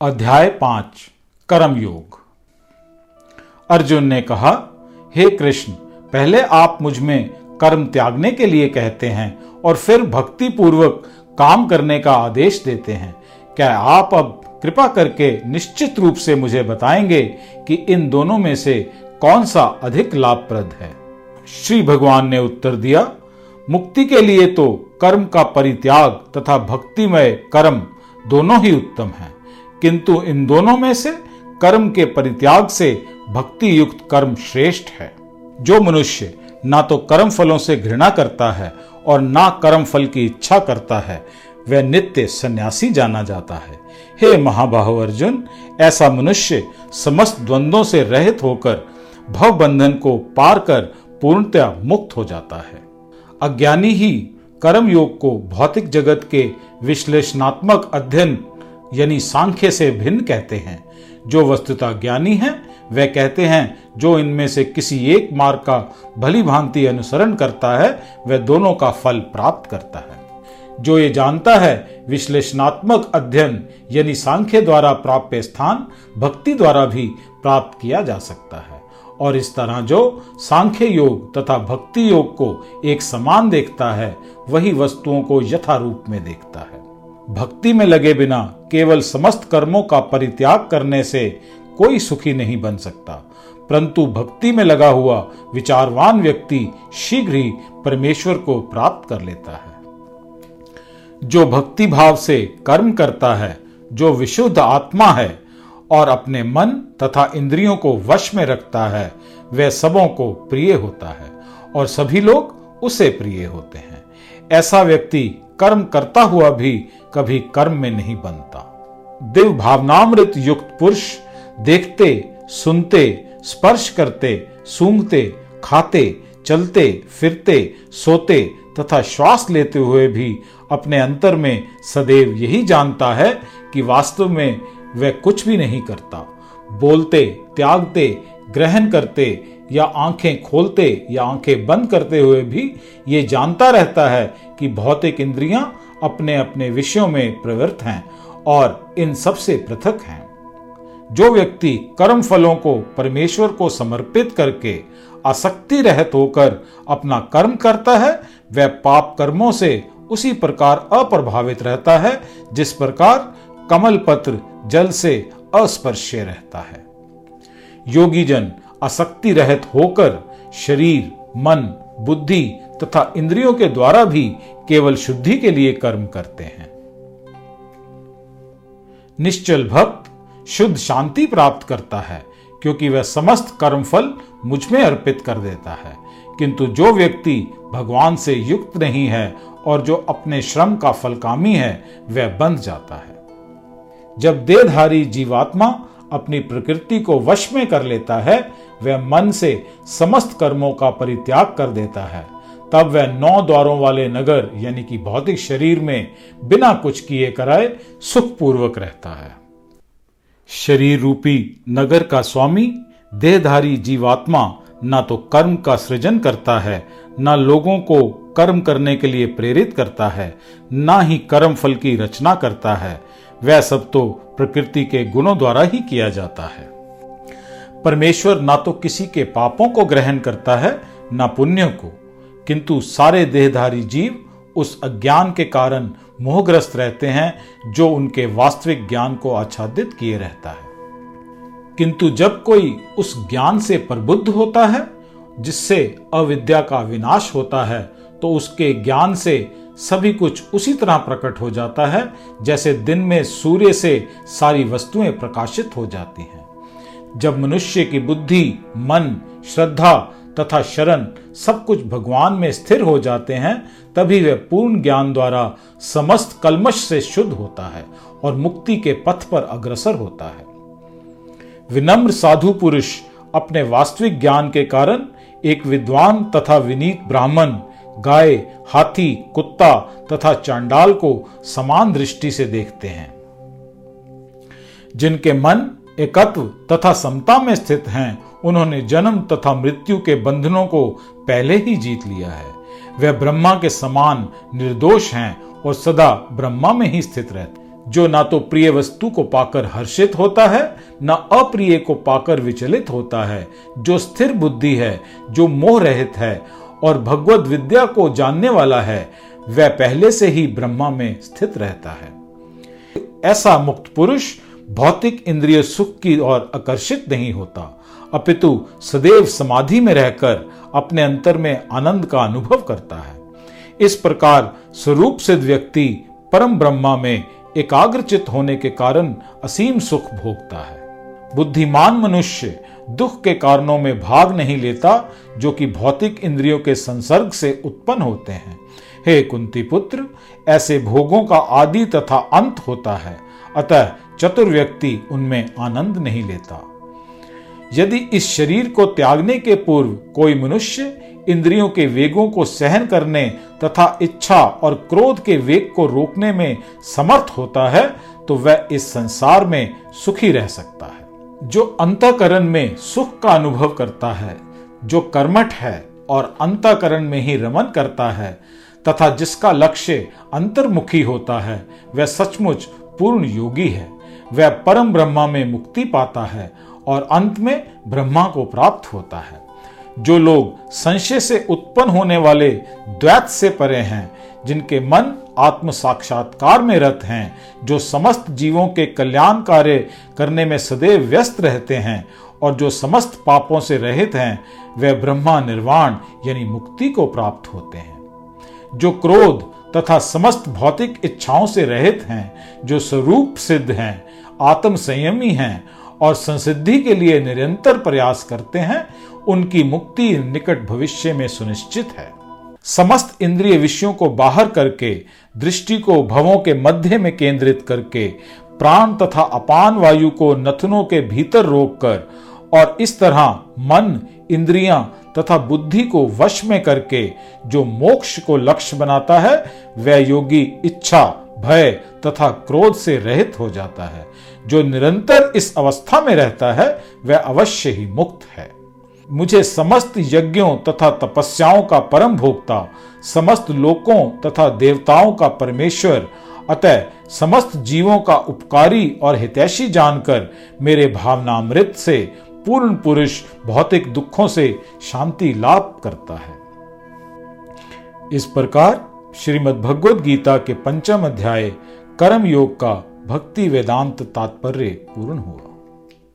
अध्याय पाँच कर्म योग अर्जुन ने कहा, हे कृष्ण, पहले आप मुझमें कर्म त्यागने के लिए कहते हैं और फिर भक्ति पूर्वक काम करने का आदेश देते हैं। क्या आप अब कृपा करके निश्चित रूप से मुझे बताएँगे कि इन दोनों में से कौन सा अधिक लाभप्रद है? श्री भगवान ने उत्तर दिया, मुक्ति के लिए तो कर्म का परित्याग तथा भक्तिमय कर्म दोनों ही उत्तम है। किंतु इन दोनों में से कर्म के परित्याग से भक्ति युक्त कर्म श्रेष्ठ है। जो मनुष्य ना तो कर्म फलों से घृणा करता है और ना कर्म फल की इच्छा करता है, वह नित्य सन्यासी जाना जाता है। हे महाबाहु अर्जुन, ऐसा मनुष्य समस्त द्वंद्वों से रहित होकर भव बंधन को पार कर पूर्णतया मुक्त हो जाता है। अज्ञानी ही कर्म योग को भौतिक जगत के विश्लेषणात्मक अध्ययन यानी सांख्य से भिन्न कहते हैं। जो वस्तुता ज्ञानी है वह कहते हैं, जो इनमें से किसी एक मार्ग का भली भांति अनुसरण करता है वह दोनों का फल प्राप्त करता है। जो ये जानता है, विश्लेषणात्मक अध्ययन, यानी सांख्य द्वारा प्राप्त स्थान, भक्ति द्वारा भी प्राप्त किया जा सकता है। और इस तरह जो सांख्य योग तथा भक्ति योग को एक समान देखता है, वही वस्तुओं को यथारूप में देखता है। भक्ति में लगे बिना केवल समस्त कर्मों का परित्याग करने से कोई सुखी नहीं बन सकता। परंतु भक्ति में लगा हुआ विचारवान व्यक्ति शीघ्र ही परमेश्वर को प्राप्त कर लेता है। जो भक्ति भाव से कर्म करता है, जो विशुद्ध आत्मा है और अपने मन तथा इंद्रियों को वश में रखता है, वह सबों को प्रिय होता है और सभी लोग उसे प्रिय होते हैं। ऐसा व्यक्ति कर्म करता हुआ भी कभी कर्म में नहीं बनता। दिव्य भावनामृत युक्त पुरुष देखते, सुनते, स्पर्श करते, सूंघते, खाते, चलते, फिरते, सोते तथा श्वास लेते हुए भी अपने अंतर में सदैव यही जानता है कि वास्तव में वह कुछ भी नहीं करता। बोलते, त्यागते, ग्रहण करते या आँखें खोलते या आँखें बंद करते हुए भी ये जानता रहता है कि भौतिक इंद्रियाँ अपने अपने विषयों में प्रवृत्त हैं और इन सबसे पृथक हैं। जो व्यक्ति कर्म फलों को परमेश्वर को समर्पित करके आसक्ति रहित होकर अपना कर्म करता है, वह पाप कर्मों से उसी प्रकार अप्रभावित रहता है, जिस प्रकार कमल पत्र जल से अस्पर्श्य रहता है। योगी जन आसक्ति रहित होकर शरीर, मन, बुद्धि तथा इंद्रियों के द्वारा भी केवल शुद्धि के लिए कर्म करते हैं। निश्चल भक्त शुद्ध शांति प्राप्त करता है, क्योंकि वह समस्त कर्म फल मुझमें अर्पित कर देता है। किंतु जो व्यक्ति भगवान से युक्त नहीं है और जो अपने श्रम का फलकामी है, वह बंध जाता है। जब देहधारी जीवात्मा अपनी प्रकृति को वश में कर लेता है, वह मन से समस्त कर्मों का परित्याग कर देता है। तब वह नौ द्वारों वाले नगर, यानी कि भौतिक शरीर में बिना कुछ किए कराए सुखपूर्वक रहता है। शरीर रूपी नगर का स्वामी, देहधारी जीवात्मा ना तो कर्म का सृजन करता है, ना लोगों को कर्म करने के लिए प्रेरित करता है, ना ही कर्म फल की रचना करता है। वह सब तो प्रकृति के गुणों द्वारा ही किया जाता है। परमेश्वर ना तो किसी के पापों को ग्रहण करता है, ना पुण्य को। किंतु सारे देहधारी जीव उस अज्ञान के कारण मोहग्रस्त रहते हैं, जो उनके वास्तविक ज्ञान को आच्छादित किए रहता है। किंतु जब कोई उस ज्ञान से प्रबुद्ध होता है, जिससे अविद्या का विनाश होता है तो उसके ज्ञान से सभी कुछ उसी तरह प्रकट हो जाता है, जैसे दिन में सूर्य से सारी वस्तुएँ प्रकाशित हो जाती हैं। जब मनुष्य की बुद्धि, मन, श्रद्धा तथा शरण सब कुछ भगवान में स्थिर हो जाते हैं, तभी वह पूर्ण ज्ञान द्वारा समस्त कलमश से शुद्ध होता है और मुक्ति के पथ पर अग्रसर होता है। विनम्र साधु पुरुष अपने वास्तविक ज्ञान के कारण एक विद्वान तथा विनीत ब्राह्मण गाय, हाथी, कुत्ता तथा चांडाल को समान दृष्टि से देखते हैं। जिनके मन, एकत्व तथा समता में स्थित हैं, उन्होंने जन्म तथा मृत्यु के बंधनों को पहले ही जीत लिया है। वे ब्रह्मा के समान निर्दोष हैं और सदा ब्रह्मा में ही स्थित रहते जो ना तो प्रिय वस्तु को पाकर हर्षित होता है, न अप्रिय को पाकर विचलित होता है। जो स्थिर बुद्धि है, जो मोह रहित है और भगवत विद्या को जानने वाला है, वह पहले से ही ब्रह्मा में स्थित रहता है। ऐसा मुक्त पुरुष भौतिक इंद्रिय सुख की ओर आकर्षित नहीं होता। अपितु सदैव समाधि में रहकर अपने अंतर में आनंद का अनुभव करता है। इस प्रकार स्वरूप सिद्ध व्यक्ति परम ब्रह्मा में एकाग्रचित होने के कारण असीम सुख भोगता है। बुद्धिमान मनुष्य दुख के कारणों में भाग नहीं लेता, जो कि भौतिक इंद्रियों के संसर्ग से उत्पन्न होते हैं। हे कुंती पुत्र, ऐसे भोगों का आदि तथा अंत होता है, अतः चतुर व्यक्ति उनमें आनंद नहीं लेता। यदि इस शरीर को त्यागने के पूर्व कोई मनुष्य इंद्रियों के वेगों को सहन करने तथा इच्छा और क्रोध के वेग को रोकने में समर्थ होता है तो वह इस संसार में सुखी रह सकता है। जो अंतकरण में सुख का अनुभव करता है, जो कर्मठ है और अंतकरण में ही रमन करता है, तथा जिसका लक्ष्य अंतर्मुखी होता है, वह सचमुच पूर्ण योगी है। वह परम ब्रह्मा में मुक्ति पाता है और अंत में ब्रह्मा को प्राप्त होता है। जो लोग संशय से उत्पन्न होने वाले द्वैत से परे हैं, जिनके मन आत्म साक्षात्कार में रत हैं, जो समस्त जीवों के कल्याण कार्य करने में सदैव व्यस्त रहते हैं और जो समस्त पापों से रहित हैं वे ब्रह्मा निर्वाण यानी मुक्ति को प्राप्त होते हैं। जो क्रोध तथा समस्त भौतिक इच्छाओं से रहित हैं, जो स्वरूप सिद्ध हैं आत्म संयमी हैं और संसिद्धि के लिए निरंतर प्रयास करते हैं, उनकी मुक्ति निकट भविष्य में सुनिश्चित है। समस्त इंद्रिय विषयों को बाहर करके, दृष्टि को भवों के मध्य में केंद्रित करके, प्राण तथा अपान वायु को नथनों के भीतर रोककर और इस तरह मन, इंद्रियाँ तथा बुद्धि को वश में करके जो मोक्ष को लक्ष्य बनाता है, वह योगी इच्छा, भय तथा क्रोध से रहित हो जाता है। जो निरंतर इस अवस्था में रहता है, वह अवश्य ही मुक्त है। मुझे समस्त यज्ञों तथा तपस्याओं का परम भोक्ता, समस्त लोकों तथा देवताओं का परमेश्वर, अतः समस्त जीवों का उपकारी और हितैषी जानकर मेरे भावनामृत से पूर्ण पुरुष भौतिक दुखों से शांति लाभ करता है। इस प्रकार श्रीमद् भगवद गीता के पंचम अध्याय कर्म योग का भक्ति वेदांत तात्पर्य पूर्ण हुआ।